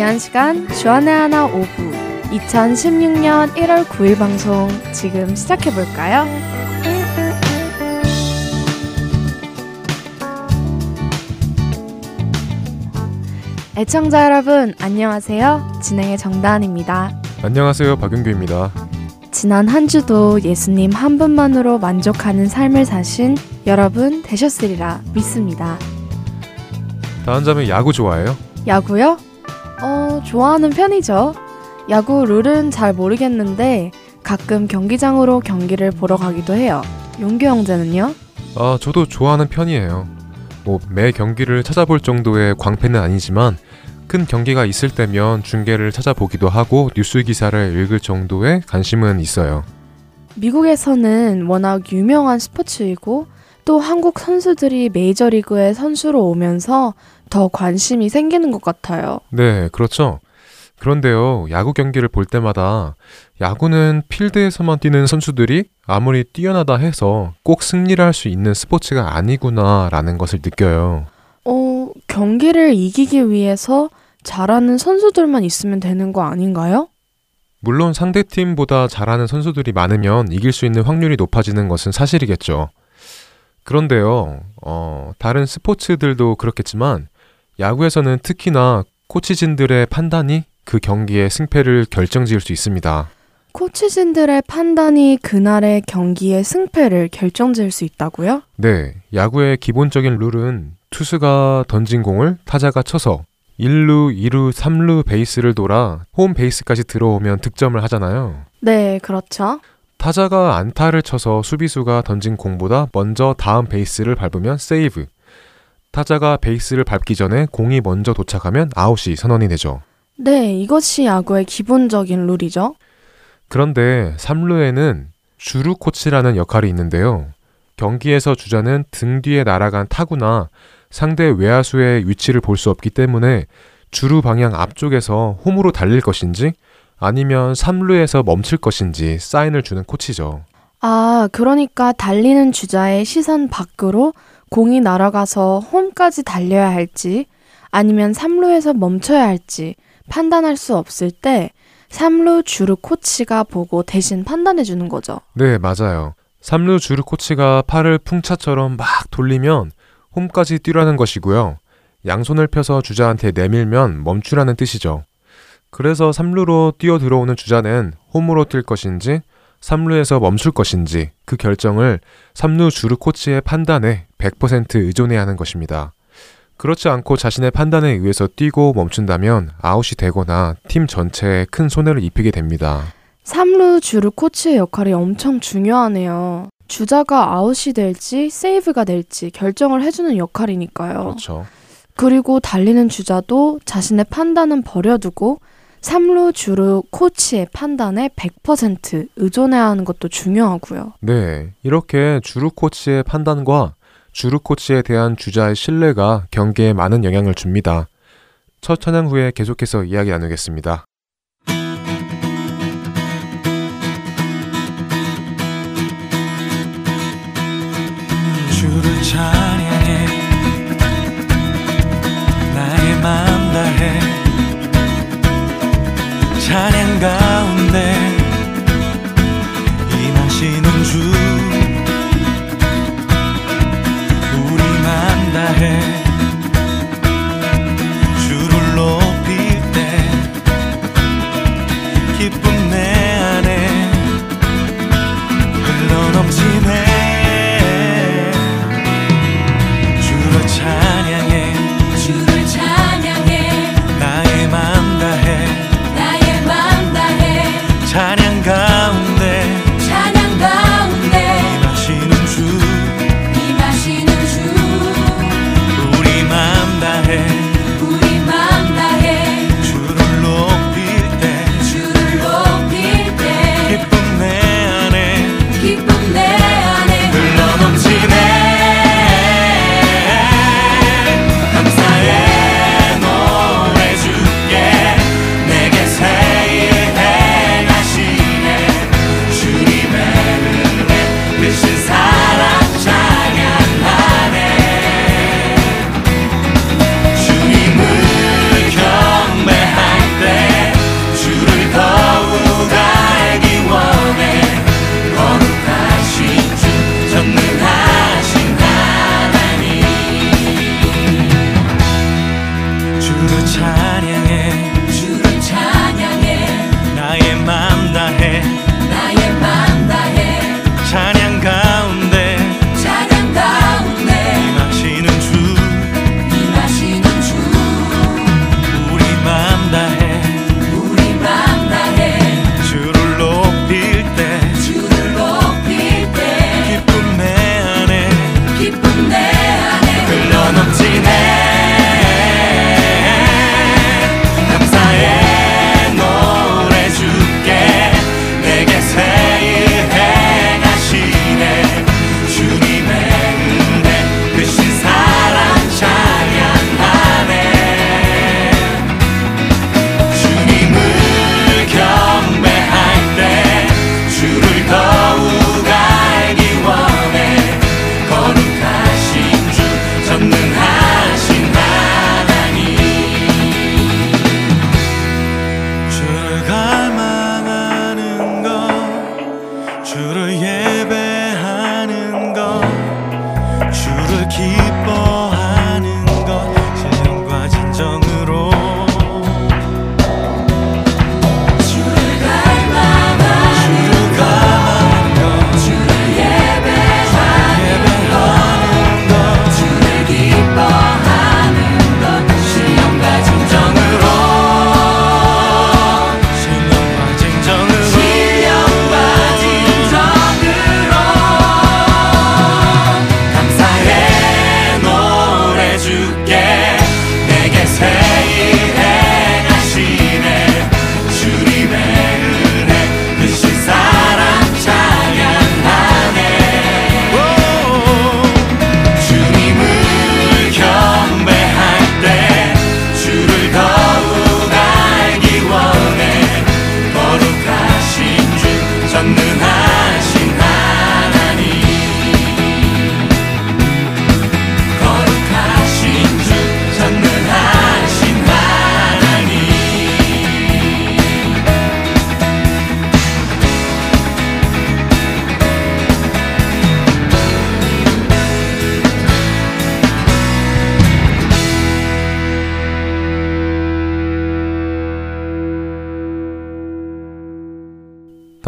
위한 시간 주안의 하나 오부 2016년 1월 9일 방송 지금 시작해 볼까요? 애청자 여러분 안녕하세요. 진행의 정다은입니다. 안녕하세요. 박윤규입니다. 지난 한 주도 예수님 한 분만으로 만족하는 삶을 사신 여러분 되셨으리라 믿습니다. 다음 점은 야구 좋아해요? 야구요? 어, 좋아하는 편이죠. 야구 룰은 잘 모르겠는데 가끔 경기장으로 경기를 보러 가기도 해요. 용규 형제는요? 아, 저도 좋아하는 편이에요. 뭐 매 경기를 찾아볼 정도의 광팬은 아니지만 큰 경기가 있을 때면 중계를 찾아보기도 하고 뉴스 기사를 읽을 정도의 관심은 있어요. 미국에서는 워낙 유명한 스포츠이고 또 한국 선수들이 메이저리그에 선수로 오면서 더 관심이 생기는 것 같아요. 네, 그렇죠. 그런데요, 야구 경기를 볼 때마다 야구는 필드에서만 뛰는 선수들이 아무리 뛰어나다 해서 꼭 승리를 할 수 있는 스포츠가 아니구나라는 것을 느껴요. 어, 경기를 이기기 위해서 잘하는 선수들만 있으면 되는 거 아닌가요? 물론 상대팀보다 잘하는 선수들이 많으면 이길 수 있는 확률이 높아지는 것은 사실이겠죠. 그런데요, 어, 다른 스포츠들도 그렇겠지만, 야구에서는 특히나 코치진들의 판단이 그 경기의 승패를 결정지을 수 있습니다. 코치진들의 판단이 그날의 경기의 승패를 결정지을 수 있다고요? 네, 야구의 기본적인 룰은 투수가 던진 공을 타자가 쳐서 1루, 2루, 3루 베이스를 돌아 홈 베이스까지 들어오면 득점을 하잖아요. 네, 그렇죠. 타자가 안타를 쳐서 수비수가 던진 공보다 먼저 다음 베이스를 밟으면 세이브. 타자가 베이스를 밟기 전에 공이 먼저 도착하면 아웃이 선언이 되죠. 네, 이것이 야구의 기본적인 룰이죠. 그런데 3루에는 주루 코치라는 역할이 있는데요. 경기에서 주자는 등 뒤에 날아간 타구나 상대 외야수의 위치를 볼 수 없기 때문에 주루 방향 앞쪽에서 홈으로 달릴 것인지 아니면 3루에서 멈출 것인지 사인을 주는 코치죠. 아, 그러니까 달리는 주자의 시선 밖으로 공이 날아가서 홈까지 달려야 할지 아니면 3루에서 멈춰야 할지 판단할 수 없을 때 3루 주루 코치가 보고 대신 판단해 주는 거죠. 네, 맞아요. 3루 주루 코치가 팔을 풍차처럼 막 돌리면 홈까지 뛰라는 것이고요. 양손을 펴서 주자한테 내밀면 멈추라는 뜻이죠. 그래서 3루로 뛰어 들어오는 주자는 홈으로 뛸 것인지 3루에서 멈출 것인지 그 결정을 3루 주루 코치의 판단에 100% 의존해야 하는 것입니다. 그렇지 않고 자신의 판단에 의해서 뛰고 멈춘다면 아웃이 되거나 팀 전체에 큰 손해를 입히게 됩니다. 3루 주루 코치의 역할이 엄청 중요하네요. 주자가 아웃이 될지 세이프가 될지 결정을 해주는 역할이니까요. 그렇죠. 그리고 달리는 주자도 자신의 판단은 버려두고 3루 주루 코치의 판단에 100% 의존해야 하는 것도 중요하고요. 네, 이렇게 주루 코치의 판단과 주루 코치에 대한 주자의 신뢰가 경기에 많은 영향을 줍니다. 첫 찬양 후에 계속해서 이야기 나누겠습니다. 주를 찬양해 나의 마음 다해 찬양 가운데 임하시는 주. 우리 마음 다해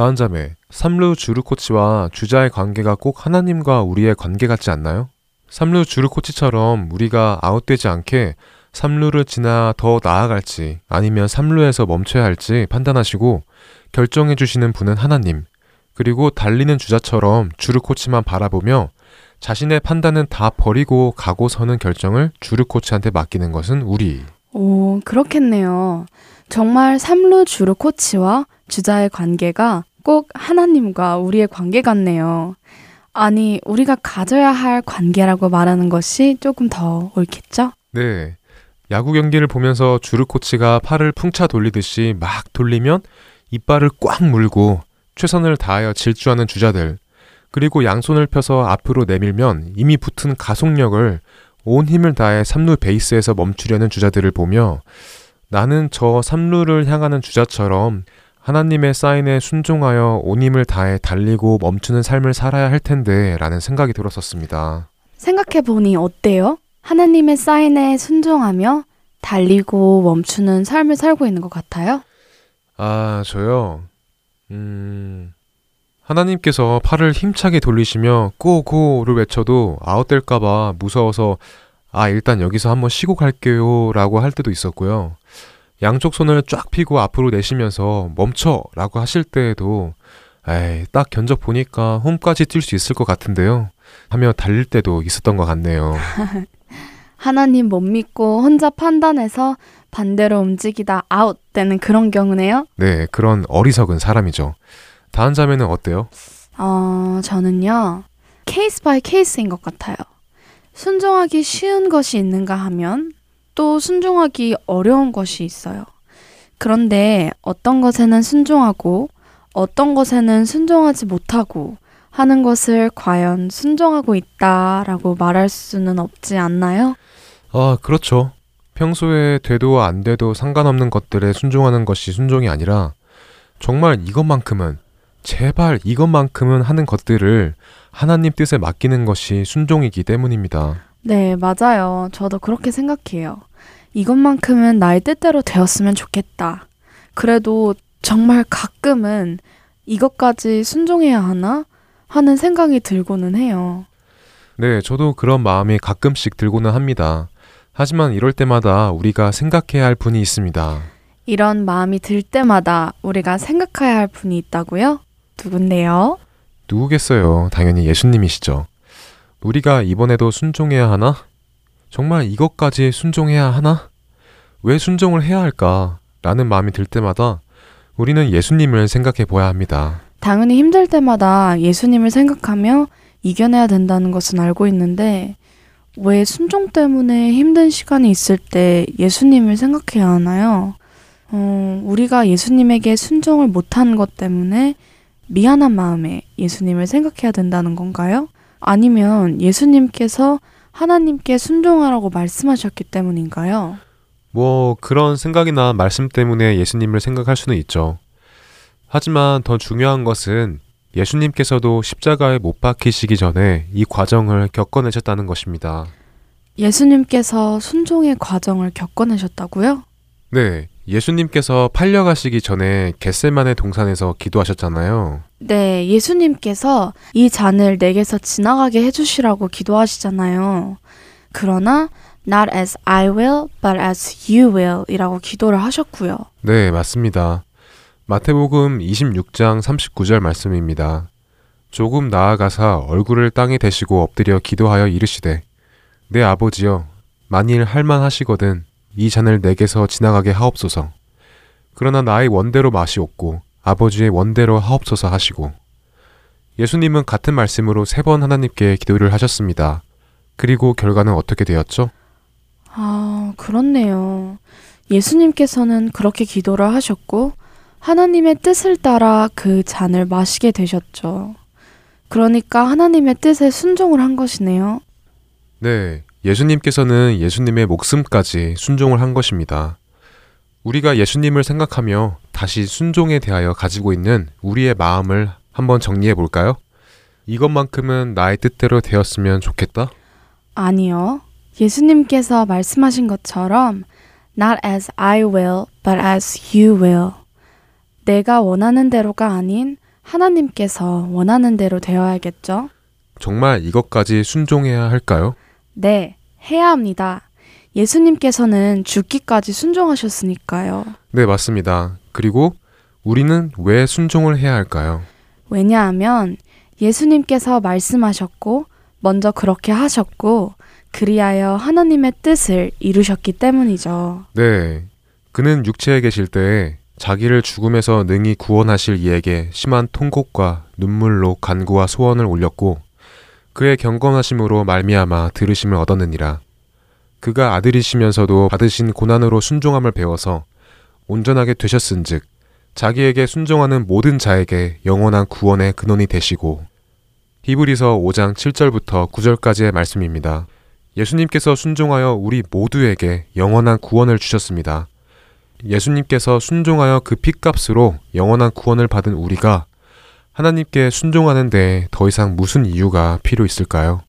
다은 자매, 삼루 주르 코치와 주자의 관계가 꼭 하나님과 우리의 관계 같지 않나요? 삼루 주르 코치처럼 우리가 아웃되지 않게 삼루를 지나 더 나아갈지 아니면 삼루에서 멈춰야 할지 판단하시고 결정해 주시는 분은 하나님. 그리고 달리는 주자처럼 주르 코치만 바라보며 자신의 판단은 다 버리고 가고 서는 결정을 주르 코치한테 맡기는 것은 우리. 오, 그렇겠네요. 정말 삼루 주루 코치와 주자의 관계가 꼭 하나님과 우리의 관계 같네요. 아니, 우리가 가져야 할 관계라고 말하는 것이 조금 더 옳겠죠? 네. 야구 경기를 보면서 주르 코치가 팔을 풍차 돌리듯이 막 돌리면 이빨을 꽉 물고 최선을 다하여 질주하는 주자들, 그리고 양손을 펴서 앞으로 내밀면 이미 붙은 가속력을 온 힘을 다해 삼루 베이스에서 멈추려는 주자들을 보며 나는 저 삼루를 향하는 주자처럼 하나님의 사인에 순종하여 온 힘을 다해 달리고 멈추는 삶을 살아야 할 텐데 라는 생각이 들었었습니다. 생각해보니 어때요? 하나님의 사인에 순종하며 달리고 멈추는 삶을 살고 있는 것 같아요? 아, 저요. 음, 하나님께서 팔을 힘차게 돌리시며 고고를 외쳐도 아웃될까봐 무서워서 아, 일단 여기서 한번 쉬고 갈게요 라고 할 때도 있었고요. 양쪽 손을 쫙 펴고 앞으로 내쉬면서 멈춰 라고 하실 때에도 에이, 딱 견적 보니까 홈까지 뛸 수 있을 것 같은데요. 하며 달릴 때도 있었던 것 같네요. 하나님 못 믿고 혼자 판단해서 반대로 움직이다 아웃 되는 그런 경우네요. 네, 그런 어리석은 사람이죠. 다음 자매는 어때요? 어, 저는요, case by case인 것 같아요. 순종하기 쉬운 것이 있는가 하면 또 순종하기 어려운 것이 있어요. 그런데 어떤 것에는 순종하고 어떤 것에는 순종하지 못하고 하는 것을 과연 순종하고 있다라고 말할 수는 없지 않나요? 아, 그렇죠. 평소에 돼도 안 돼도 상관없는 것들에 순종하는 것이 순종이 아니라 정말 이것만큼은 제발 이것만큼은 하는 것들을 하나님 뜻에 맡기는 것이 순종이기 때문입니다. 네, 맞아요. 저도 그렇게 생각해요. 이것만큼은 나의 뜻대로 되었으면 좋겠다. 그래도 정말 가끔은 이것까지 순종해야 하나? 하는 생각이 들고는 해요. 네, 저도 그런 마음이 가끔씩 들고는 합니다. 하지만 이럴 때마다 우리가 생각해야 할 분이 있습니다. 이런 마음이 들 때마다 우리가 생각해야 할 분이 있다고요? 누군데요? 누구겠어요? 당연히 예수님이시죠. 우리가 이번에도 순종해야 하나? 정말 이것까지 순종해야 하나? 왜 순종을 해야 할까? 라는 마음이 들 때마다 우리는 예수님을 생각해 보아야 합니다. 당연히 힘들 때마다 예수님을 생각하며 이겨내야 된다는 것은 알고 있는데 왜 순종 때문에 힘든 시간이 있을 때 예수님을 생각해야 하나요? 어, 우리가 예수님에게 순종을 못한 것 때문에 미안한 마음에 예수님을 생각해야 된다는 건가요? 아니면 예수님께서 하나님께 순종하라고 말씀하셨기 때문인가요? 뭐 그런 생각이나 말씀 때문에 예수님을 생각할 수는 있죠. 하지만 더 중요한 것은 예수님께서도 십자가에 못 박히시기 전에 이 과정을 겪어내셨다는 것입니다. 예수님께서 순종의 과정을 겪어내셨다고요? 네, 예수님께서 팔려가시기 전에 겟셀만의 동산에서 기도하셨잖아요. 네, 예수님께서 이 잔을 내게서 지나가게 해주시라고 기도하시잖아요. 그러나 not as I will, but as you will 이라고 기도를 하셨고요. 네, 맞습니다. 마태복음 26장 39절 말씀입니다. 조금 나아가사 얼굴을 땅에 대시고 엎드려 기도하여 이르시되 내 아버지여 만일 할만하시거든 이 잔을 내게서 지나가게 하옵소서. 그러나 나의 원대로 마시옵고 아버지의 원대로 하옵소서 하시고 예수님은 같은 말씀으로 세 번 하나님께 기도를 하셨습니다. 그리고 결과는 어떻게 되었죠? 아, 그렇네요. 예수님께서는 그렇게 기도를 하셨고 하나님의 뜻을 따라 그 잔을 마시게 되셨죠. 그러니까 하나님의 뜻에 순종을 한 것이네요. 네, 예수님께서는 예수님의 목숨까지 순종을 한 것입니다. 우리가 예수님을 생각하며 다시 순종에 대하여 가지고 있는 우리의 마음을 한번 정리해 볼까요? 이것만큼은 나의 뜻대로 되었으면 좋겠다? 아니요. 예수님께서 말씀하신 것처럼 not as I will, but as you will. 내가 원하는 대로가 아닌 하나님께서 원하는 대로 되어야겠죠? 정말 이것까지 순종해야 할까요? 네, 해야 합니다. 예수님께서는 죽기까지 순종하셨으니까요. 네, 맞습니다. 그리고 우리는 왜 순종을 해야 할까요? 왜냐하면 예수님께서 말씀하셨고, 먼저 그렇게 하셨고, 그리하여 하나님의 뜻을 이루셨기 때문이죠. 네. 그는 육체에 계실 때에 자기를 죽음에서 능히 구원하실 이에게 심한 통곡과 눈물로 간구와 소원을 올렸고 그의 경건하심으로 말미암아 들으심을 얻었느니라. 그가 아들이시면서도 받으신 고난으로 순종함을 배워서 온전하게 되셨은즉 자기에게 순종하는 모든 자에게 영원한 구원의 근원이 되시고 히브리서 5장 7절부터 9절까지의 말씀입니다. 예수님께서 순종하여 우리 모두에게 영원한 구원을 주셨습니다. 예수님께서 순종하여 그 핏값으로 영원한 구원을 받은 우리가 하나님께 순종하는데 더 이상 무슨 이유가 필요 있을까요?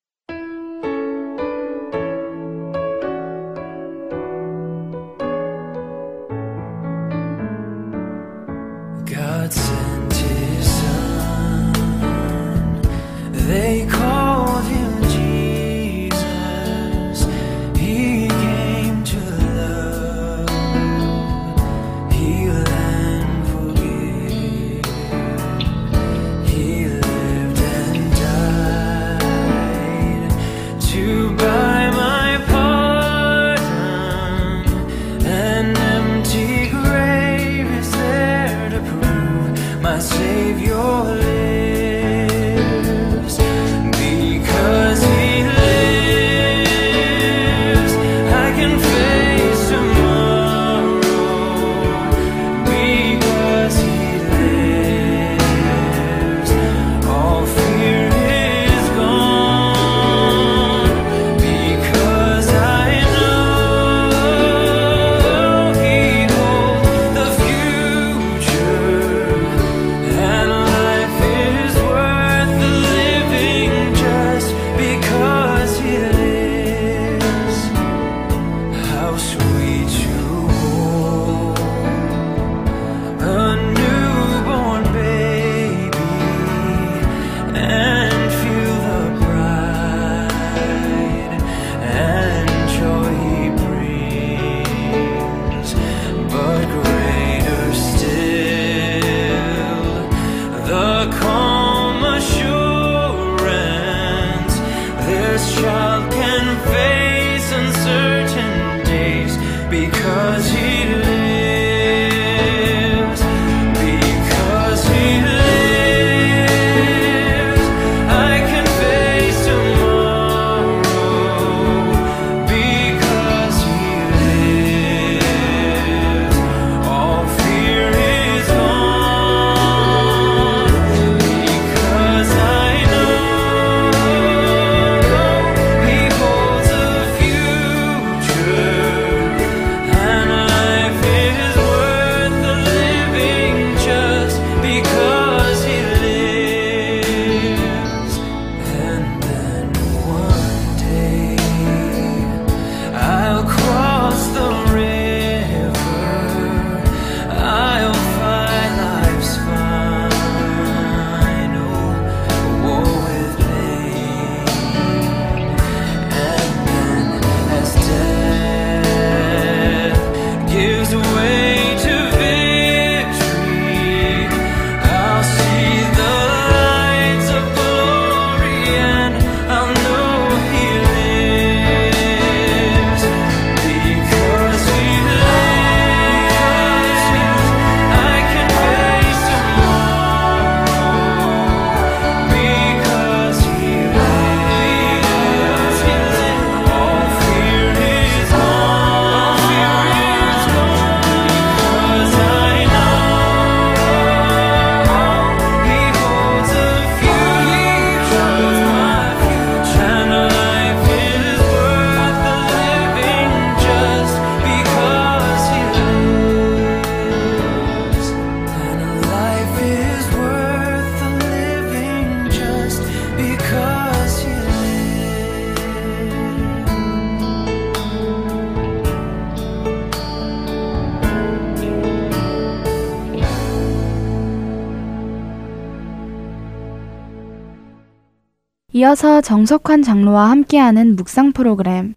이어서 정석환 장로와 함께하는 묵상 프로그램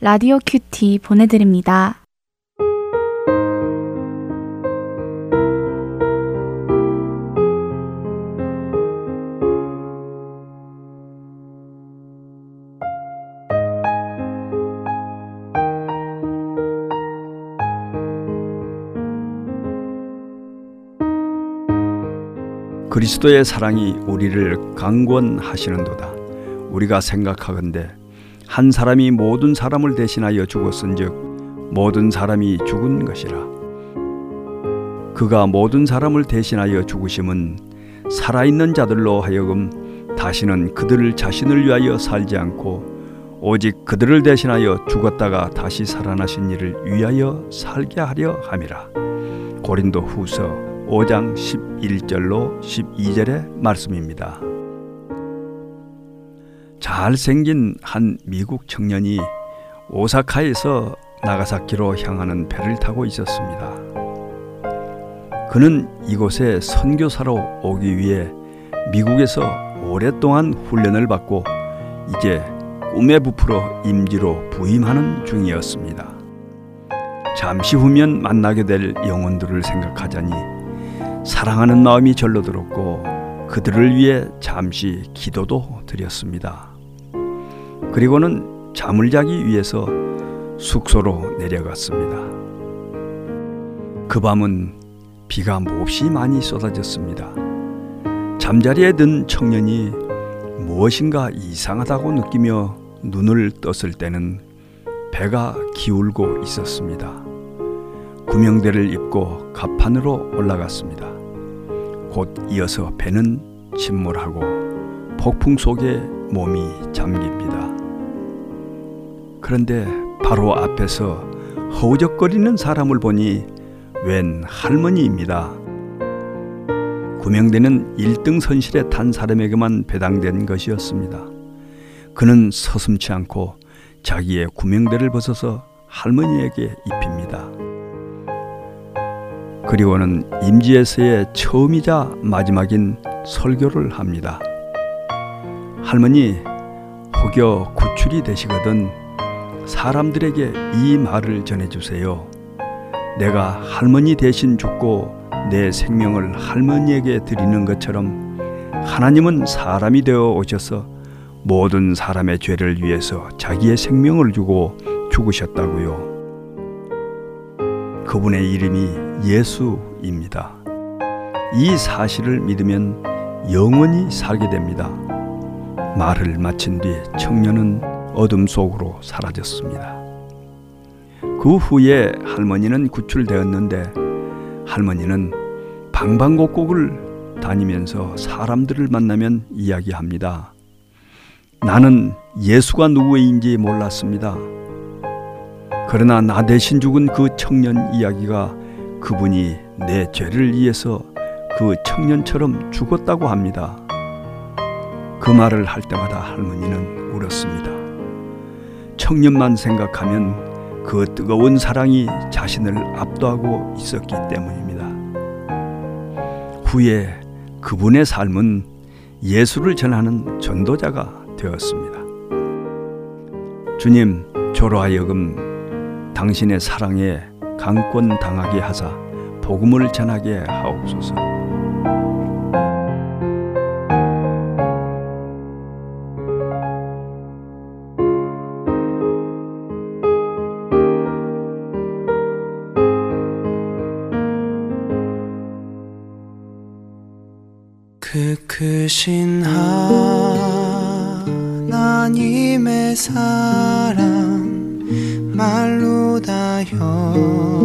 라디오 큐티 보내드립니다. 그리스도의 사랑이 우리를 강권하시는도다. 우리가 생각하건대 한 사람이 모든 사람을 대신하여 죽었은즉 모든 사람이 죽은 것이라. 그가 모든 사람을 대신하여 죽으심은 살아있는 자들로 하여금 다시는 그들 자신을 위하여 살지 않고 오직 그들을 대신하여 죽었다가 다시 살아나신 이를 위하여 살게 하려 함이라. 고린도 후서 5장 11절로 12절의 말씀입니다. 잘생긴 한 미국 청년이 오사카에서 나가사키로 향하는 배를 타고 있었습니다. 그는 이곳에 선교사로 오기 위해 미국에서 오랫동안 훈련을 받고 이제 꿈에 부풀어 임지로 부임하는 중이었습니다. 잠시 후면 만나게 될 영혼들을 생각하자니 사랑하는 마음이 절로 들었고 그들을 위해 잠시 기도도 드렸습니다. 그리고는 잠을 자기 위해서 숙소로 내려갔습니다. 그 밤은 비가 몹시 많이 쏟아졌습니다. 잠자리에 든 청년이 무엇인가 이상하다고 느끼며 눈을 떴을 때는 배가 기울고 있었습니다. 구명대를 입고 갑판으로 올라갔습니다. 곧 이어서 배는 침몰하고 폭풍 속에 몸이 잠깁니다. 그런데 바로 앞에서 허우적거리는 사람을 보니 웬 할머니입니다. 구명대는 1등 선실에 탄 사람에게만 배당된 것이었습니다. 그는 서슴치 않고 자기의 구명대를 벗어서 할머니에게 입힙니다. 그리고는 임지에서의 처음이자 마지막인 설교를 합니다. 할머니, 혹여 구출이 되시거든 사람들에게 이 말을 전해주세요. 내가 할머니 대신 죽고 내 생명을 할머니에게 드리는 것처럼 하나님은 사람이 되어 오셔서 모든 사람의 죄를 위해서 자기의 생명을 주고 죽으셨다고요. 그분의 이름이 예수입니다. 이 사실을 믿으면 영원히 살게 됩니다. 말을 마친 뒤 청년은 어둠 속으로 사라졌습니다. 그 후에 할머니는 구출되었는데 할머니는 방방곡곡을 다니면서 사람들을 만나면 이야기합니다. 나는 예수가 누구인지 몰랐습니다. 그러나 나 대신 죽은 그 청년 이야기가 그분이 내 죄를 위해서 그 청년처럼 죽었다고 합니다. 그 말을 할 때마다 할머니는 울었습니다. 청년만 생각하면 그 뜨거운 사랑이 자신을 압도하고 있었기 때문입니다. 후에 그분의 삶은 예수를 전하는 전도자가 되었습니다. 주님, 저로 하여금 당신의 사랑에 강권 당하게 하사 복음을 전하게 하옵소서. 크신 하나님의 사랑 말로 다형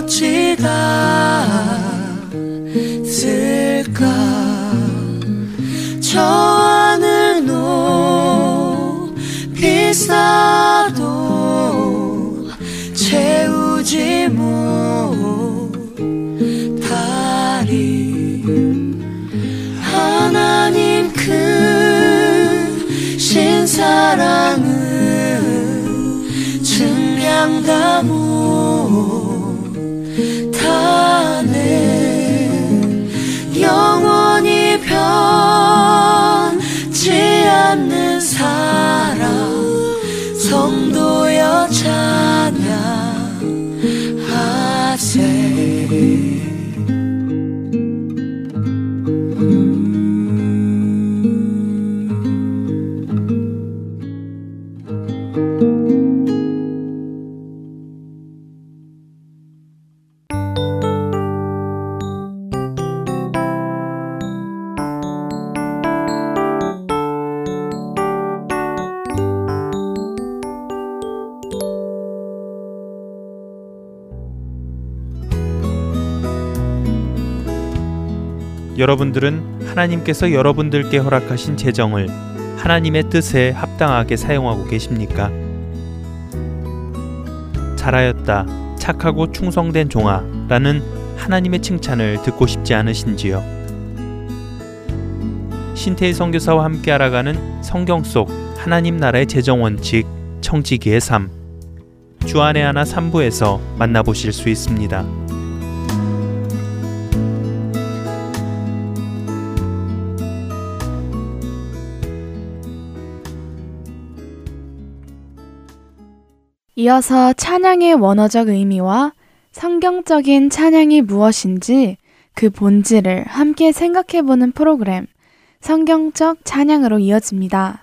어찌 닿을까? 저 하늘 높이 쌓아도 채우지 못하리. 하나님 크신 사랑을 증량 다못 성 여러분들은 하나님께서 여러분들께 허락하신 재정을 하나님의 뜻에 합당하게 사용하고 계십니까? 잘하였다. 착하고 충성된 종아. 라는 하나님의 칭찬을 듣고 싶지 않으신지요? 신태희 선교사와 함께 알아가는 성경 속 하나님 나라의 재정 원칙 청지기의 삶. 주안의 하나 3부에서 만나보실 수 있습니다. 이어서 찬양의 원어적 의미와 성경적인 찬양이 무엇인지 그 본질을 함께 생각해 보는 프로그램 성경적 찬양으로 이어집니다.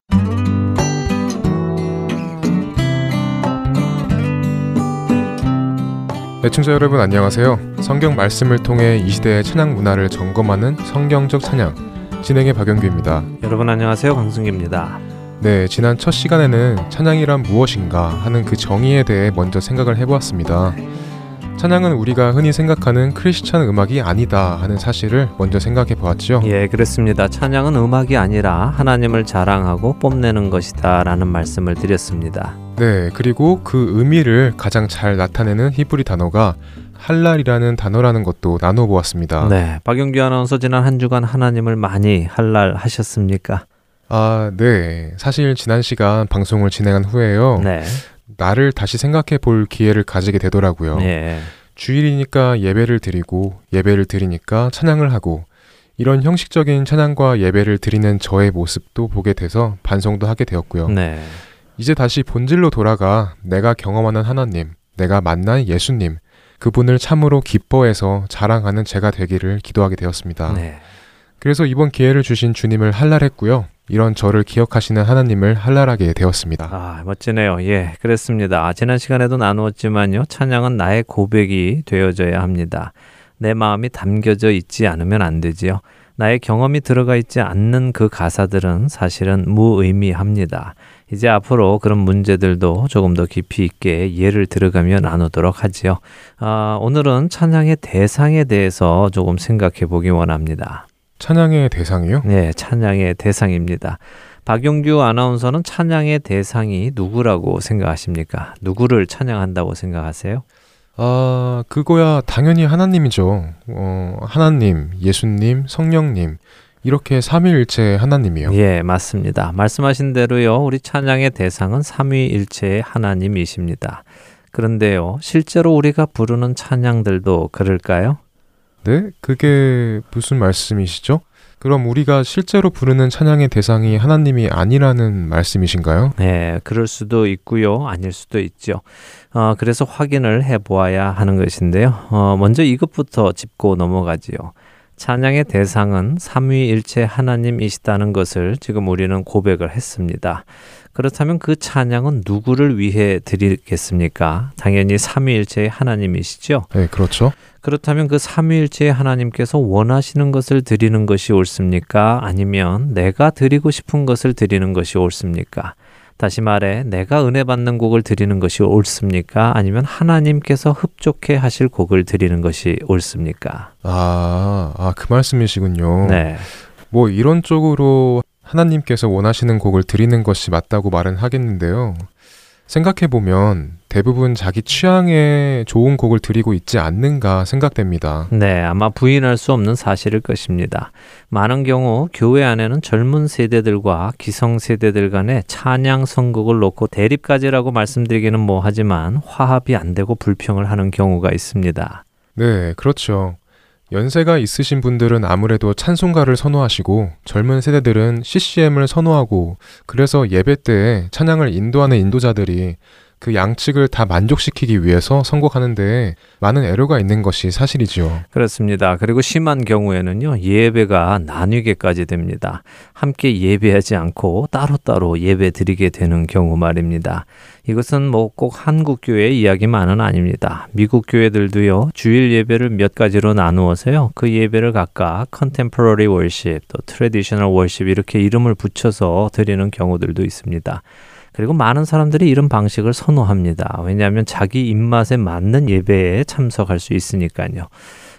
애청자 여러분 안녕하세요. 성경 말씀을 통해 이 시대의 찬양 문화를 점검하는 성경적 찬양 진행의 박영규입니다. 여러분 안녕하세요. 강승기입니다. 네, 지난 첫 시간에는 찬양이란 무엇인가 하는 그 정의에 대해 먼저 생각을 해보았습니다. 찬양은 우리가 흔히 생각하는 크리스찬 음악이 아니다 하는 사실을 먼저 생각해 보았죠. 예, 그렇습니다. 찬양은 음악이 아니라 하나님을 자랑하고 뽐내는 것이다 라는 말씀을 드렸습니다. 네, 그리고 그 의미를 가장 잘 나타내는 히브리 단어가 할랄이라는 단어라는 것도 나눠 보았습니다. 네, 박영규 아나운서 지난 한 주간 하나님을 많이 할랄 하셨습니까? 아, 네. 사실 지난 시간 방송을 진행한 후에요. 네. 나를 다시 생각해 볼 기회를 가지게 되더라고요. 예. 주일이니까 예배를 드리고 예배를 드리니까 찬양을 하고 이런 형식적인 찬양과 예배를 드리는 저의 모습도 보게 돼서 반성도 하게 되었고요. 네. 이제 다시 본질로 돌아가 내가 경험하는 하나님, 내가 만난 예수님, 그분을 참으로 기뻐해서 자랑하는 제가 되기를 기도하게 되었습니다. 네. 그래서 이번 기회를 주신 주님을 할랄했고요. 이런 저를 기억하시는 하나님을 할랄하게 되었습니다. 아, 멋지네요. 예, 그렇습니다. 지난 시간에도 나누었지만요. 찬양은 나의 고백이 되어져야 합니다. 내 마음이 담겨져 있지 않으면 안 되지요. 나의 경험이 들어가 있지 않는 그 가사들은 사실은 무의미합니다. 이제 앞으로 그런 문제들도 조금 더 깊이 있게 예를 들어가며 나누도록 하지요. 아, 오늘은 찬양의 대상에 대해서 조금 생각해 보기 원합니다. 찬양의 대상이요? 네, 찬양의 대상입니다. 박용규 아나운서는 찬양의 대상이 누구라고 생각하십니까? 누구를 찬양한다고 생각하세요? 아, 그거야 당연히 하나님이죠. 어, 하나님, 예수님, 성령님. 이렇게 삼위일체 하나님이요. 예, 맞습니다. 말씀하신 대로요. 우리 찬양의 대상은 삼위일체의 하나님이십니다. 그런데요. 실제로 우리가 부르는 찬양들도 그럴까요? 네? 그게 무슨 말씀이시죠? 그럼 우리가 실제로 부르는 찬양의 대상이 하나님이 아니라는 말씀이신가요? 네, 그럴 수도 있고요. 아닐 수도 있죠. 어, 그래서 확인을 해 보아야 하는 것인데요. 어, 먼저 이것부터 짚고 넘어가지요. 찬양의 대상은 삼위일체 하나님이시다는 것을 지금 우리는 고백을 했습니다. 그렇다면 그 찬양은 누구를 위해 드리겠습니까? 당연히 삼위일체의 하나님이시죠. 네, 그렇죠. 그렇다면 그 삼위일체의 하나님께서 원하시는 것을 드리는 것이 옳습니까? 아니면 내가 드리고 싶은 것을 드리는 것이 옳습니까? 다시 말해, 내가 은혜 받는 곡을 드리는 것이 옳습니까? 아니면 하나님께서 흡족해 하실 곡을 드리는 것이 옳습니까? 아, 아, 그 말씀이시군요. 네. 뭐 이런 쪽으로 하나님께서 원하시는 곡을 드리는 것이 맞다고 말은 하겠는데요. 생각해 보면 대부분 자기 취향에 좋은 곡을 드리고 있지 않는가 생각됩니다. 네, 아마 부인할 수 없는 사실일 것입니다. 많은 경우 교회 안에는 젊은 세대들과 기성 세대들 간의 찬양 선곡을 놓고 대립까지라고 말씀드리기는 뭐하지만 화합이 안 되고 불평을 하는 경우가 있습니다. 네, 그렇죠. 연세가 있으신 분들은 아무래도 찬송가를 선호하시고 젊은 세대들은 CCM을 선호하고 그래서 예배 때 찬양을 인도하는 인도자들이 그 양측을 다 만족시키기 위해서 선곡하는데 많은 애로가 있는 것이 사실이지요. 그렇습니다. 그리고 심한 경우에는요, 예배가 나뉘게까지 됩니다. 함께 예배하지 않고 따로따로 예배 드리게 되는 경우 말입니다. 이것은 뭐 꼭 한국 교회 이야기만은 아닙니다. 미국 교회들도요, 주일 예배를 몇 가지로 나누어서요, 그 예배를 각각 contemporary worship, 또 traditional worship 이렇게 이름을 붙여서 드리는 경우들도 있습니다. 그리고 많은 사람들이 이런 방식을 선호합니다. 왜냐하면 자기 입맛에 맞는 예배에 참석할 수 있으니까요.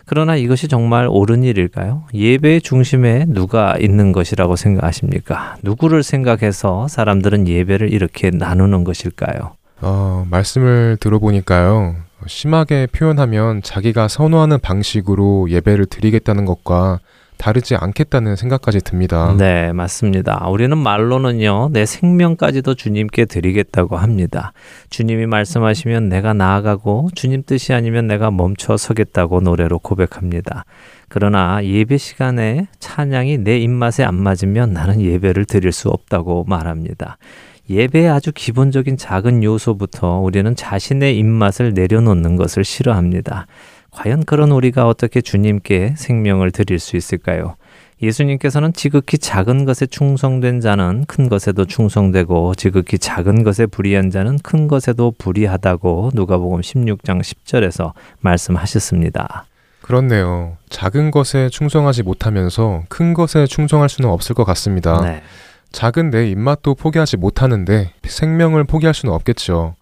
그러나 이것이 정말 옳은 일일까요? 예배의 중심에 누가 있는 것이라고 생각하십니까? 누구를 생각해서 사람들은 예배를 이렇게 나누는 것일까요? 어, 말씀을 들어보니까요. 심하게 표현하면 자기가 선호하는 방식으로 예배를 드리겠다는 것과 다르지 않겠다는 생각까지 듭니다. 네, 맞습니다. 우리는 말로는요, 내 생명까지도 주님께 드리겠다고 합니다. 주님이 말씀하시면 내가 나아가고 주님 뜻이 아니면 내가 멈춰 서겠다고 노래로 고백합니다. 그러나 예배 시간에 찬양이 내 입맛에 안 맞으면 나는 예배를 드릴 수 없다고 말합니다. 예배의 아주 기본적인 작은 요소부터 우리는 자신의 입맛을 내려놓는 것을 싫어합니다. 과연 그런 우리가 어떻게 주님께 생명을 드릴 수 있을까요? 예수님께서는 지극히 작은 것에 충성된 자는 큰 것에도 충성되고 지극히 작은 것에 불의한 자는 큰 것에도 불의하다고 누가복음 16장 10절에서 말씀하셨습니다. 그렇네요. 작은 것에 충성하지 못하면서 큰 것에 충성할 수는 없을 것 같습니다. 네. 작은 내 입맛도 포기하지 못하는데 생명을 포기할 수는 없겠죠.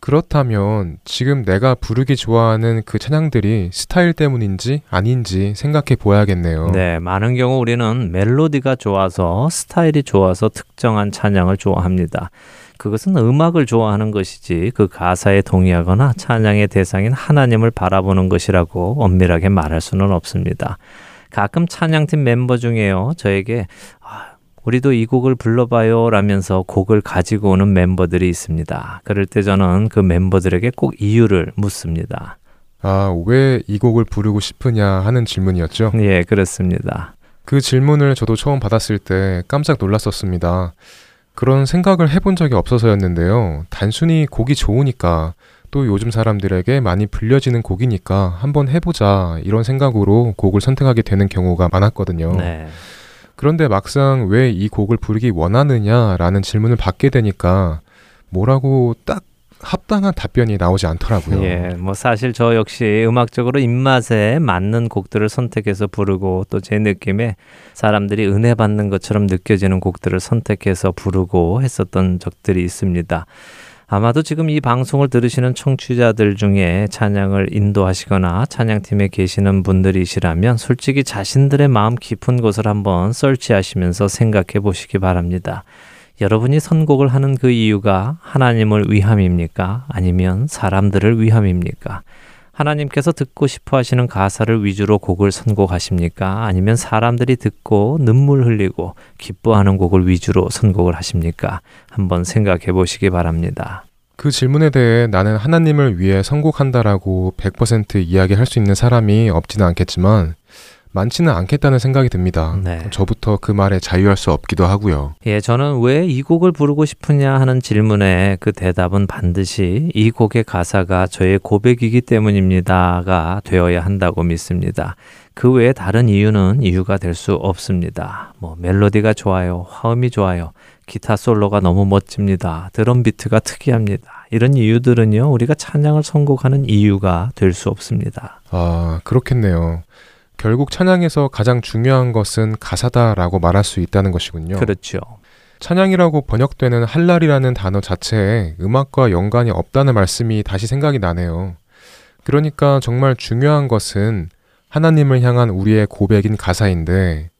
그렇다면 지금 내가 부르기 좋아하는 그 찬양들이 스타일 때문인지 아닌지 생각해 보아야겠네요. 네, 많은 경우 우리는 멜로디가 좋아서 스타일이 좋아서 특정한 찬양을 좋아합니다. 그것은 음악을 좋아하는 것이지 그 가사에 동의하거나 찬양의 대상인 하나님을 바라보는 것이라고 엄밀하게 말할 수는 없습니다. 가끔 찬양팀 멤버 중에요. 저에게 아, 우리도 이 곡을 불러봐요 라면서 곡을 가지고 오는 멤버들이 있습니다. 그럴 때 저는 그 멤버들에게 꼭 이유를 묻습니다. 아, 왜 이 곡을 부르고 싶으냐 하는 질문이었죠? 예, 그렇습니다. 그 질문을 저도 처음 받았을 때 깜짝 놀랐었습니다. 그런 생각을 해본 적이 없어서였는데요. 단순히 곡이 좋으니까 또 요즘 사람들에게 많이 불려지는 곡이니까 한번 해보자 이런 생각으로 곡을 선택하게 되는 경우가 많았거든요. 네. 그런데 막상 왜 이 곡을 부르기 원하느냐라는 질문을 받게 되니까 뭐라고 딱 합당한 답변이 나오지 않더라고요. 예, 뭐 사실 저 역시 음악적으로 입맛에 맞는 곡들을 선택해서 부르고 또 제 느낌에 사람들이 은혜 받는 것처럼 느껴지는 곡들을 선택해서 부르고 했었던 적들이 있습니다. 아마도 지금 이 방송을 들으시는 청취자들 중에 찬양을 인도하시거나 찬양팀에 계시는 분들이시라면 솔직히 자신들의 마음 깊은 곳을 한번 설치하시면서 생각해 보시기 바랍니다. 여러분이 선곡을 하는 그 이유가 하나님을 위함입니까? 아니면 사람들을 위함입니까? 하나님께서 듣고 싶어 하시는 가사를 위주로 곡을 선곡하십니까? 아니면 사람들이 듣고 눈물 흘리고 기뻐하는 곡을 위주로 선곡을 하십니까? 한번 생각해 보시기 바랍니다. 그 질문에 대해 나는 하나님을 위해 선곡한다라고 100% 이야기할 수 있는 사람이 없지는 않겠지만 많지는 않겠다는 생각이 듭니다. 네. 저부터 그 말에 자유할 수 없기도 하고요. 예, 저는 왜 이 곡을 부르고 싶으냐 하는 질문에 그 대답은 반드시 이 곡의 가사가 저의 고백이기 때문입니다가 되어야 한다고 믿습니다. 그 외에 다른 이유는 이유가 될 수 없습니다. 뭐 멜로디가 좋아요, 화음이 좋아요, 기타 솔로가 너무 멋집니다. 드럼 비트가 특이합니다. 이런 이유들은요, 우리가 찬양을 선곡하는 이유가 될 수 없습니다. 아, 그렇겠네요. 결국 찬양에서 가장 중요한 것은 가사다라고 말할 수 있다는 것이군요. 그렇죠. 찬양이라고 번역되는 할랄이라는 단어 자체에 음악과 연관이 없다는 말씀이 다시 생각이 나네요. 그러니까 정말 중요한 것은 하나님을 향한 우리의 고백인 가사인데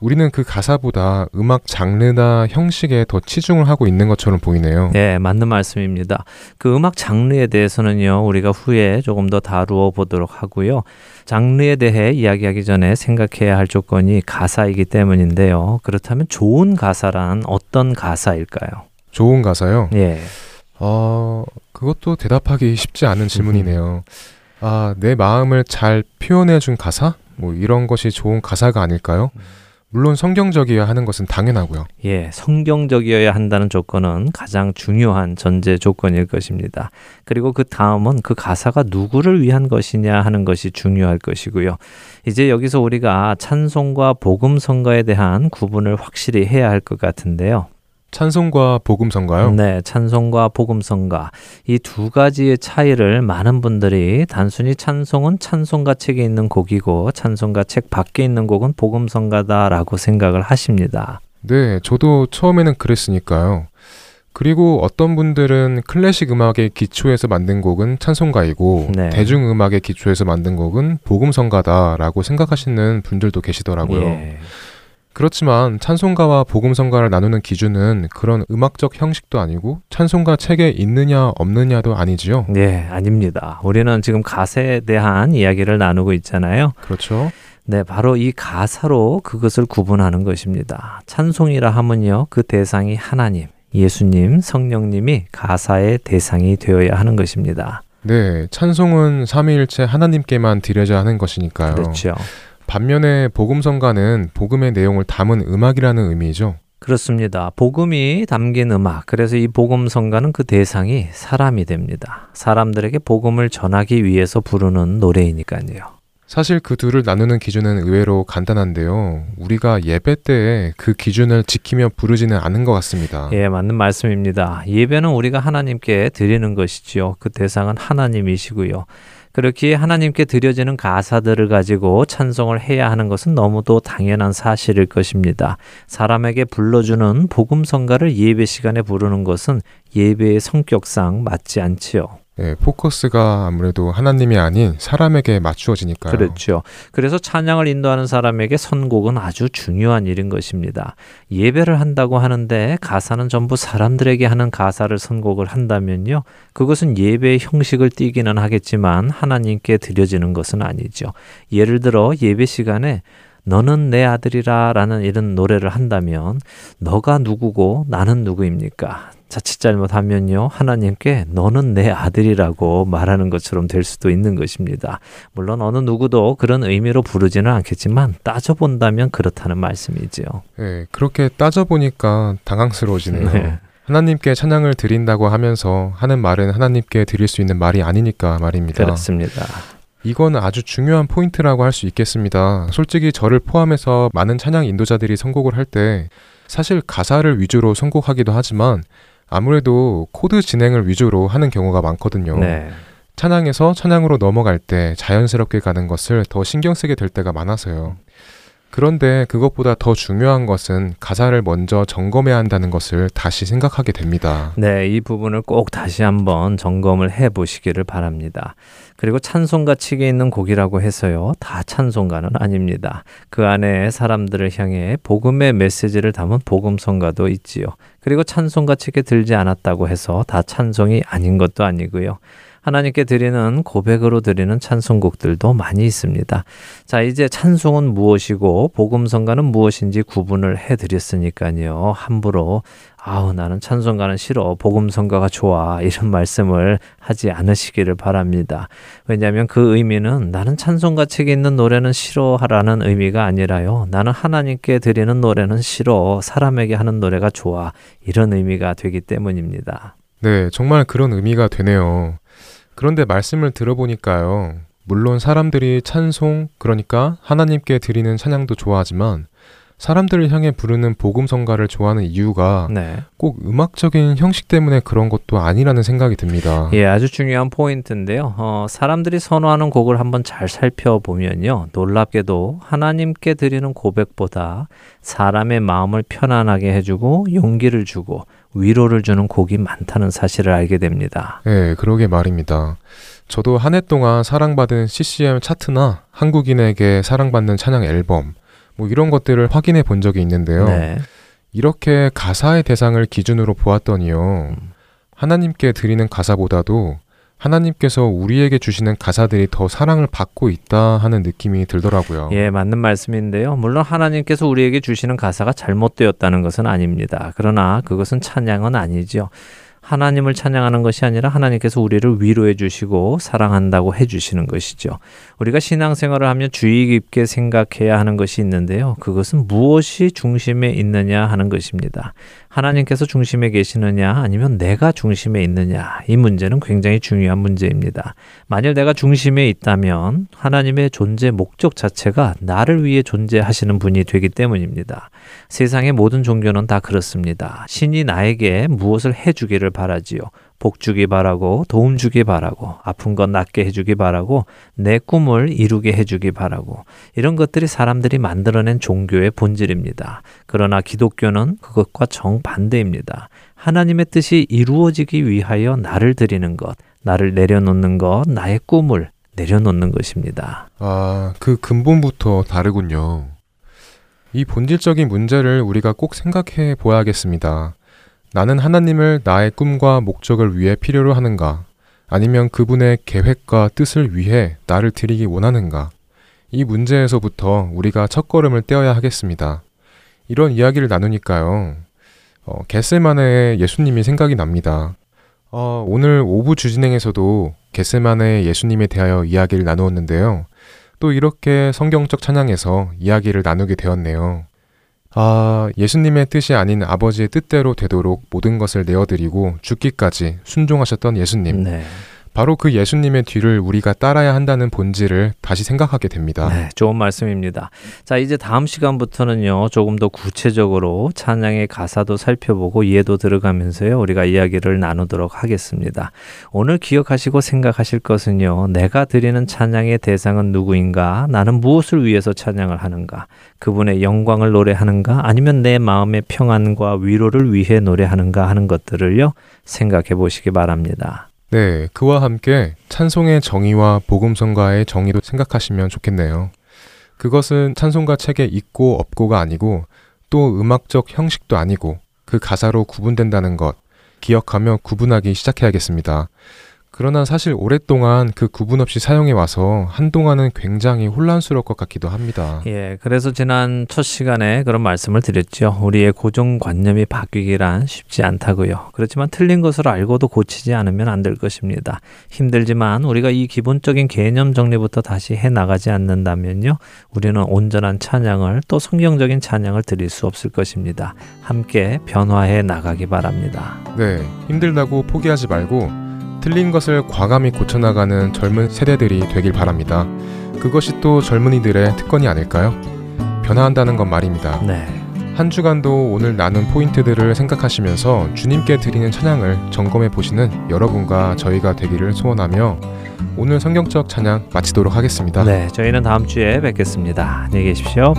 우리는 그 가사보다 음악 장르나 형식에 더 치중을 하고 있는 것처럼 보이네요. 네, 맞는 말씀입니다. 그 음악 장르에 대해서는요, 우리가 후에 조금 더 다루어 보도록 하고요. 장르에 대해 이야기하기 전에 생각해야 할 조건이 가사이기 때문인데요. 그렇다면 좋은 가사란 어떤 가사일까요? 좋은 가사요? 예. 어, 그것도 대답하기 쉽지 않은 질문이네요. 아, 내 마음을 잘 표현해 준 가사? 뭐 이런 것이 좋은 가사가 아닐까요? 물론 성경적이어야 하는 것은 당연하고요. 예, 성경적이어야 한다는 조건은 가장 중요한 전제 조건일 것입니다. 그리고 그 다음은 그 가사가 누구를 위한 것이냐 하는 것이 중요할 것이고요. 이제 여기서 우리가 찬송과 복음성가에 대한 구분을 확실히 해야 할 것 같은데요. 찬송과 복음성가요? 네, 찬송과 복음성가. 이 두 가지의 차이를 많은 분들이 단순히 찬송은 찬송가 책에 있는 곡이고 찬송가 책 밖에 있는 곡은 복음성가다라고 생각을 하십니다. 네, 저도 처음에는 그랬으니까요. 그리고 어떤 분들은 클래식 음악의 기초에서 만든 곡은 찬송가이고 네. 대중 음악의 기초에서 만든 곡은 복음성가다라고 생각하시는 분들도 계시더라고요. 예. 그렇지만 찬송가와 복음성가를 나누는 기준은 그런 음악적 형식도 아니고 찬송가 책에 있느냐 없느냐도 아니지요. 네, 아닙니다. 우리는 지금 가사에 대한 이야기를 나누고 있잖아요. 그렇죠. 네, 바로 이 가사로 그것을 구분하는 것입니다. 찬송이라 하면요, 그 대상이 하나님, 예수님, 성령님이 가사의 대상이 되어야 하는 것입니다. 네, 찬송은 삼위일체 하나님께만 드려져야 하는 것이니까요. 그렇죠. 반면에 복음성가는 복음의 내용을 담은 음악이라는 의미죠. 그렇습니다. 복음이 담긴 음악. 그래서 이 복음 성가는 그 대상이 사람이 됩니다. 사람들에게 복음을 전하기 위해서 부르는 노래이니까요. 사실 그 둘을 나누는 기준은 의외로 간단한데요. 우리가 예배 때에 그 기준을 지키며 부르지는 않은 것 같습니다. 예, 맞는 말씀입니다. 예배는 우리가 하나님께 드리는 것이지요. 그 대상은 하나님이시고요. 그렇게 하나님께 드려지는 가사들을 가지고 찬송을 해야 하는 것은 너무도 당연한 사실일 것입니다. 사람에게 불러주는 복음성가를 예배 시간에 부르는 것은 예배의 성격상 맞지 않지요. 예, 포커스가 아무래도 하나님이 아닌 사람에게 맞추어지니까요. 그렇죠. 그래서 찬양을 인도하는 사람에게 선곡은 아주 중요한 일인 것입니다. 예배를 한다고 하는데 가사는 전부 사람들에게 하는 가사를 선곡을 한다면요. 그것은 예배의 형식을 띠기는 하겠지만 하나님께 드려지는 것은 아니죠. 예를 들어 예배 시간에 너는 내 아들이라 라는 이런 노래를 한다면 너가 누구고 나는 누구입니까? 자칫 잘못하면요, 하나님께 너는 내 아들이라고 말하는 것처럼 될 수도 있는 것입니다. 물론 어느 누구도 그런 의미로 부르지는 않겠지만 따져본다면 그렇다는 말씀이죠. 예, 그렇게 따져보니까 당황스러워지네요. 네. 하나님께 찬양을 드린다고 하면서 하는 말은 하나님께 드릴 수 있는 말이 아니니까 말입니다. 그렇습니다. 이건 아주 중요한 포인트라고 할 수 있겠습니다. 솔직히 저를 포함해서 많은 찬양 인도자들이 선곡을 할 때 사실 가사를 위주로 선곡하기도 하지만 아무래도 코드 진행을 위주로 하는 경우가 많거든요. 네. 찬양에서 찬양으로 넘어갈 때 자연스럽게 가는 것을 더 신경 쓰게 될 때가 많아서요. 그런데 그것보다 더 중요한 것은 가사를 먼저 점검해야 한다는 것을 다시 생각하게 됩니다. 네, 이 부분을 꼭 다시 한번 점검을 해 보시기를 바랍니다. 그리고 찬송가 측에 있는 곡이라고 해서요, 다 찬송가는 아닙니다. 그 안에 사람들을 향해 복음의 메시지를 담은 복음성가도 있지요. 그리고 찬송가 측에 들지 않았다고 해서 다 찬송이 아닌 것도 아니고요. 하나님께 드리는 고백으로 드리는 찬송곡들도 많이 있습니다. 자, 이제 찬송은 무엇이고 복음성가는 무엇인지 구분을 해 드렸으니까요. 함부로 아우 나는 찬송가는 싫어 복음성가가 좋아 이런 말씀을 하지 않으시기를 바랍니다. 왜냐하면 그 의미는 나는 찬송가 책에 있는 노래는 싫어하라는 의미가 아니라요. 나는 하나님께 드리는 노래는 싫어 사람에게 하는 노래가 좋아 이런 의미가 되기 때문입니다. 네, 정말 그런 의미가 되네요. 그런데 말씀을 들어보니까요. 물론 사람들이 찬송, 그러니까 하나님께 드리는 찬양도 좋아하지만 사람들을 향해 부르는 복음성가를 좋아하는 이유가 네. 꼭 음악적인 형식 때문에 그런 것도 아니라는 생각이 듭니다. 예, 아주 중요한 포인트인데요. 어, 사람들이 선호하는 곡을 한번 잘 살펴보면요. 놀랍게도 하나님께 드리는 고백보다 사람의 마음을 편안하게 해주고 용기를 주고 위로를 주는 곡이 많다는 사실을 알게 됩니다. 네, 그러게 말입니다. 저도 한 해 동안 사랑받은 CCM 차트나 한국인에게 사랑받는 찬양 앨범, 뭐 이런 것들을 확인해 본 적이 있는데요. 네. 이렇게 가사의 대상을 기준으로 보았더니요. 하나님께 드리는 가사보다도 하나님께서 우리에게 주시는 가사들이 더 사랑을 받고 있다 하는 느낌이 들더라고요. 예, 맞는 말씀인데요. 물론 하나님께서 우리에게 주시는 가사가 잘못되었다는 것은 아닙니다. 그러나 그것은 찬양은 아니죠. 하나님을 찬양하는 것이 아니라 하나님께서 우리를 위로해 주시고 사랑한다고 해 주시는 것이죠. 우리가 신앙생활을 하면 주의 깊게 생각해야 하는 것이 있는데요. 그것은 무엇이 중심에 있느냐 하는 것입니다. 하나님께서 중심에 계시느냐 아니면 내가 중심에 있느냐 이 문제는 굉장히 중요한 문제입니다. 만일 내가 중심에 있다면 하나님의 존재 목적 자체가 나를 위해 존재하시는 분이 되기 때문입니다. 세상의 모든 종교는 다 그렇습니다. 신이 나에게 무엇을 해주기를 바라지요. 복 주기 바라고 도움 주기 바라고 아픈 것 낫게 해주기 바라고 내 꿈을 이루게 해주기 바라고 이런 것들이 사람들이 만들어낸 종교의 본질입니다. 그러나 기독교는 그것과 정반대입니다. 하나님의 뜻이 이루어지기 위하여 나를 드리는 것, 나를 내려놓는 것, 나의 꿈을 내려놓는 것입니다. 아, 그 근본부터 다르군요. 이 본질적인 문제를 우리가 꼭 생각해 보아야겠습니다. 나는 하나님을 나의 꿈과 목적을 위해 필요로 하는가? 아니면 그분의 계획과 뜻을 위해 나를 드리기 원하는가? 이 문제에서부터 우리가 첫걸음을 떼어야 하겠습니다. 이런 이야기를 나누니까요. 어, 겟세마네의 예수님이 생각이 납니다. 어, 오늘 오부 주진행에서도 겟세마네의 예수님에 대하여 이야기를 나누었는데요. 또 이렇게 성경적 찬양에서 이야기를 나누게 되었네요. 아, 예수님의 뜻이 아닌 아버지의 뜻대로 되도록 모든 것을 내어드리고 죽기까지 순종하셨던 예수님. 네. 바로 그 예수님의 뒤를 우리가 따라야 한다는 본질을 다시 생각하게 됩니다. 네, 좋은 말씀입니다. 자, 이제 다음 시간부터는요, 조금 더 구체적으로 찬양의 가사도 살펴보고 이해도 들어가면서요, 우리가 이야기를 나누도록 하겠습니다. 오늘 기억하시고 생각하실 것은요, 내가 드리는 찬양의 대상은 누구인가? 나는 무엇을 위해서 찬양을 하는가? 그분의 영광을 노래하는가? 아니면 내 마음의 평안과 위로를 위해 노래하는가 하는 것들을요, 생각해 보시기 바랍니다. 네, 그와 함께 찬송의 정의와 복음성가의 정의도 생각하시면 좋겠네요. 그것은 찬송가 책에 있고 없고가 아니고 또 음악적 형식도 아니고 그 가사로 구분된다는 것 기억하며 구분하기 시작해야겠습니다. 그러나 사실 오랫동안 그 구분 없이 사용해 와서 한동안은 굉장히 혼란스러울 것 같기도 합니다. 예, 그래서 지난 첫 시간에 그런 말씀을 드렸죠. 우리의 고정관념이 바뀌기란 쉽지 않다고요. 그렇지만 틀린 것을 알고도 고치지 않으면 안 될 것입니다. 힘들지만 우리가 이 기본적인 개념 정리부터 다시 해 나가지 않는다면요. 우리는 온전한 찬양을 또 성경적인 찬양을 드릴 수 없을 것입니다. 함께 변화해 나가기 바랍니다. 네, 힘들다고 포기하지 말고 틀린 것을 과감히 고쳐나가는 젊은 세대들이 되길 바랍니다. 그것이 또 젊은이들의 특권이 아닐까요? 변화한다는 건 말입니다. 네. 한 주간도 오늘 나눈 포인트들을 생각하시면서 주님께 드리는 찬양을 점검해 보시는 여러분과 저희가 되기를 소원하며 오늘 성경적 찬양 마치도록 하겠습니다. 네, 저희는 다음 주에 뵙겠습니다. 안녕히 계십시오.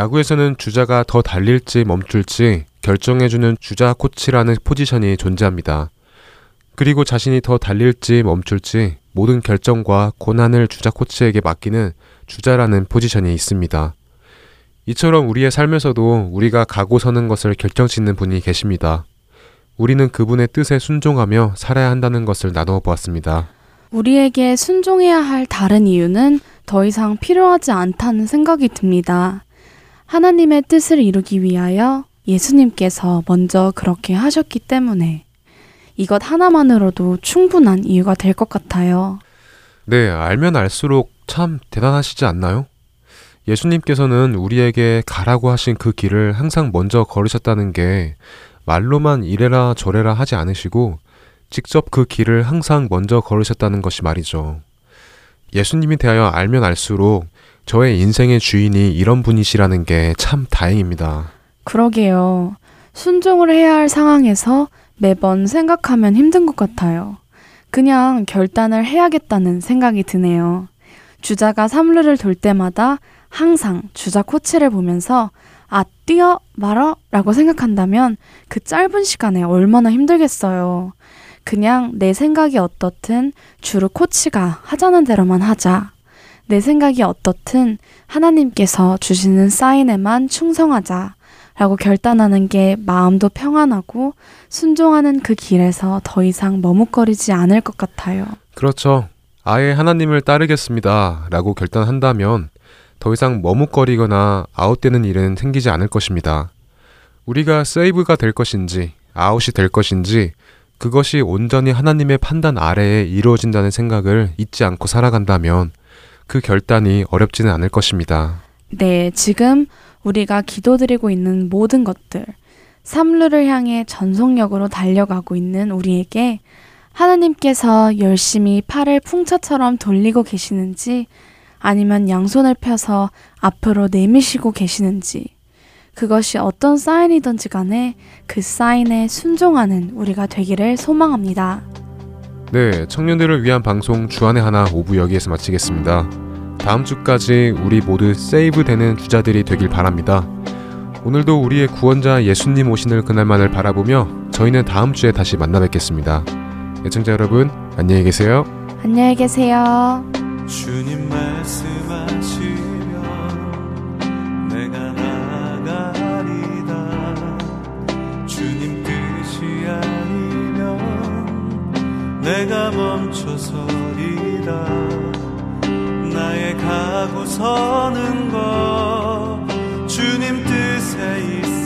야구에서는 주자가 더 달릴지 멈출지 결정해주는 주자 코치라는 포지션이 존재합니다. 그리고 자신이 더 달릴지 멈출지 모든 결정과 고난을 주자 코치에게 맡기는 주자라는 포지션이 있습니다. 이처럼 우리의 삶에서도 우리가 가고 서는 것을 결정짓는 분이 계십니다. 우리는 그분의 뜻에 순종하며 살아야 한다는 것을 나누어 보았습니다. 우리에게 순종해야 할 다른 이유는 더 이상 필요하지 않다는 생각이 듭니다. 하나님의 뜻을 이루기 위하여 예수님께서 먼저 그렇게 하셨기 때문에 이것 하나만으로도 충분한 이유가 될 것 같아요. 네, 알면 알수록 참 대단하시지 않나요? 예수님께서는 우리에게 가라고 하신 그 길을 항상 먼저 걸으셨다는 게 말로만 이래라 저래라 하지 않으시고 직접 그 길을 항상 먼저 걸으셨다는 것이 말이죠. 예수님에 대하여 알면 알수록 저의 인생의 주인이 이런 분이시라는 게 참 다행입니다. 그러게요. 순종을 해야 할 상황에서 매번 생각하면 힘든 것 같아요. 그냥 결단을 해야겠다는 생각이 드네요. 주자가 삼루를 돌 때마다 항상 주자 코치를 보면서 아, 뛰어 말어 라고 생각한다면 그 짧은 시간에 얼마나 힘들겠어요. 그냥 내 생각이 어떻든 주로 코치가 하자는 대로만 하자. 내 생각이 어떻든 하나님께서 주시는 사인에만 충성하자. 라고 결단하는 게 마음도 평안하고 순종하는 그 길에서 더 이상 머뭇거리지 않을 것 같아요. 그렇죠. 아예 하나님을 따르겠습니다. 라고 결단한다면 더 이상 머뭇거리거나 아웃되는 일은 생기지 않을 것입니다. 우리가 세이브가 될 것인지 아웃이 될 것인지 그것이 온전히 하나님의 판단 아래에 이루어진다는 생각을 잊지 않고 살아간다면 그 결단이 어렵지는 않을 것입니다. 네, 지금 우리가 기도드리고 있는 모든 것들, 삼루를 향해 전속력으로 달려가고 있는 우리에게 하나님께서 열심히 팔을 풍차처럼 돌리고 계시는지 아니면 양손을 펴서 앞으로 내미시고 계시는지 그것이 어떤 사인이든지 간에 그 사인에 순종하는 우리가 되기를 소망합니다. 네, 청년들을 위한 방송 주안의 하나 오부 여기에서 마치겠습니다. 다음 주까지 우리 모두 세이브 되는 주자들이 되길 바랍니다. 오늘도 우리의 구원자 예수님 오시는 그날만을 바라보며 저희는 다음 주에 다시 만나 뵙겠습니다. 애청자 여러분, 안녕히 계세요. 안녕히 계세요. 주님 말씀 내가 멈춰서리다 나의 가고 서는 것 주님 뜻에 있으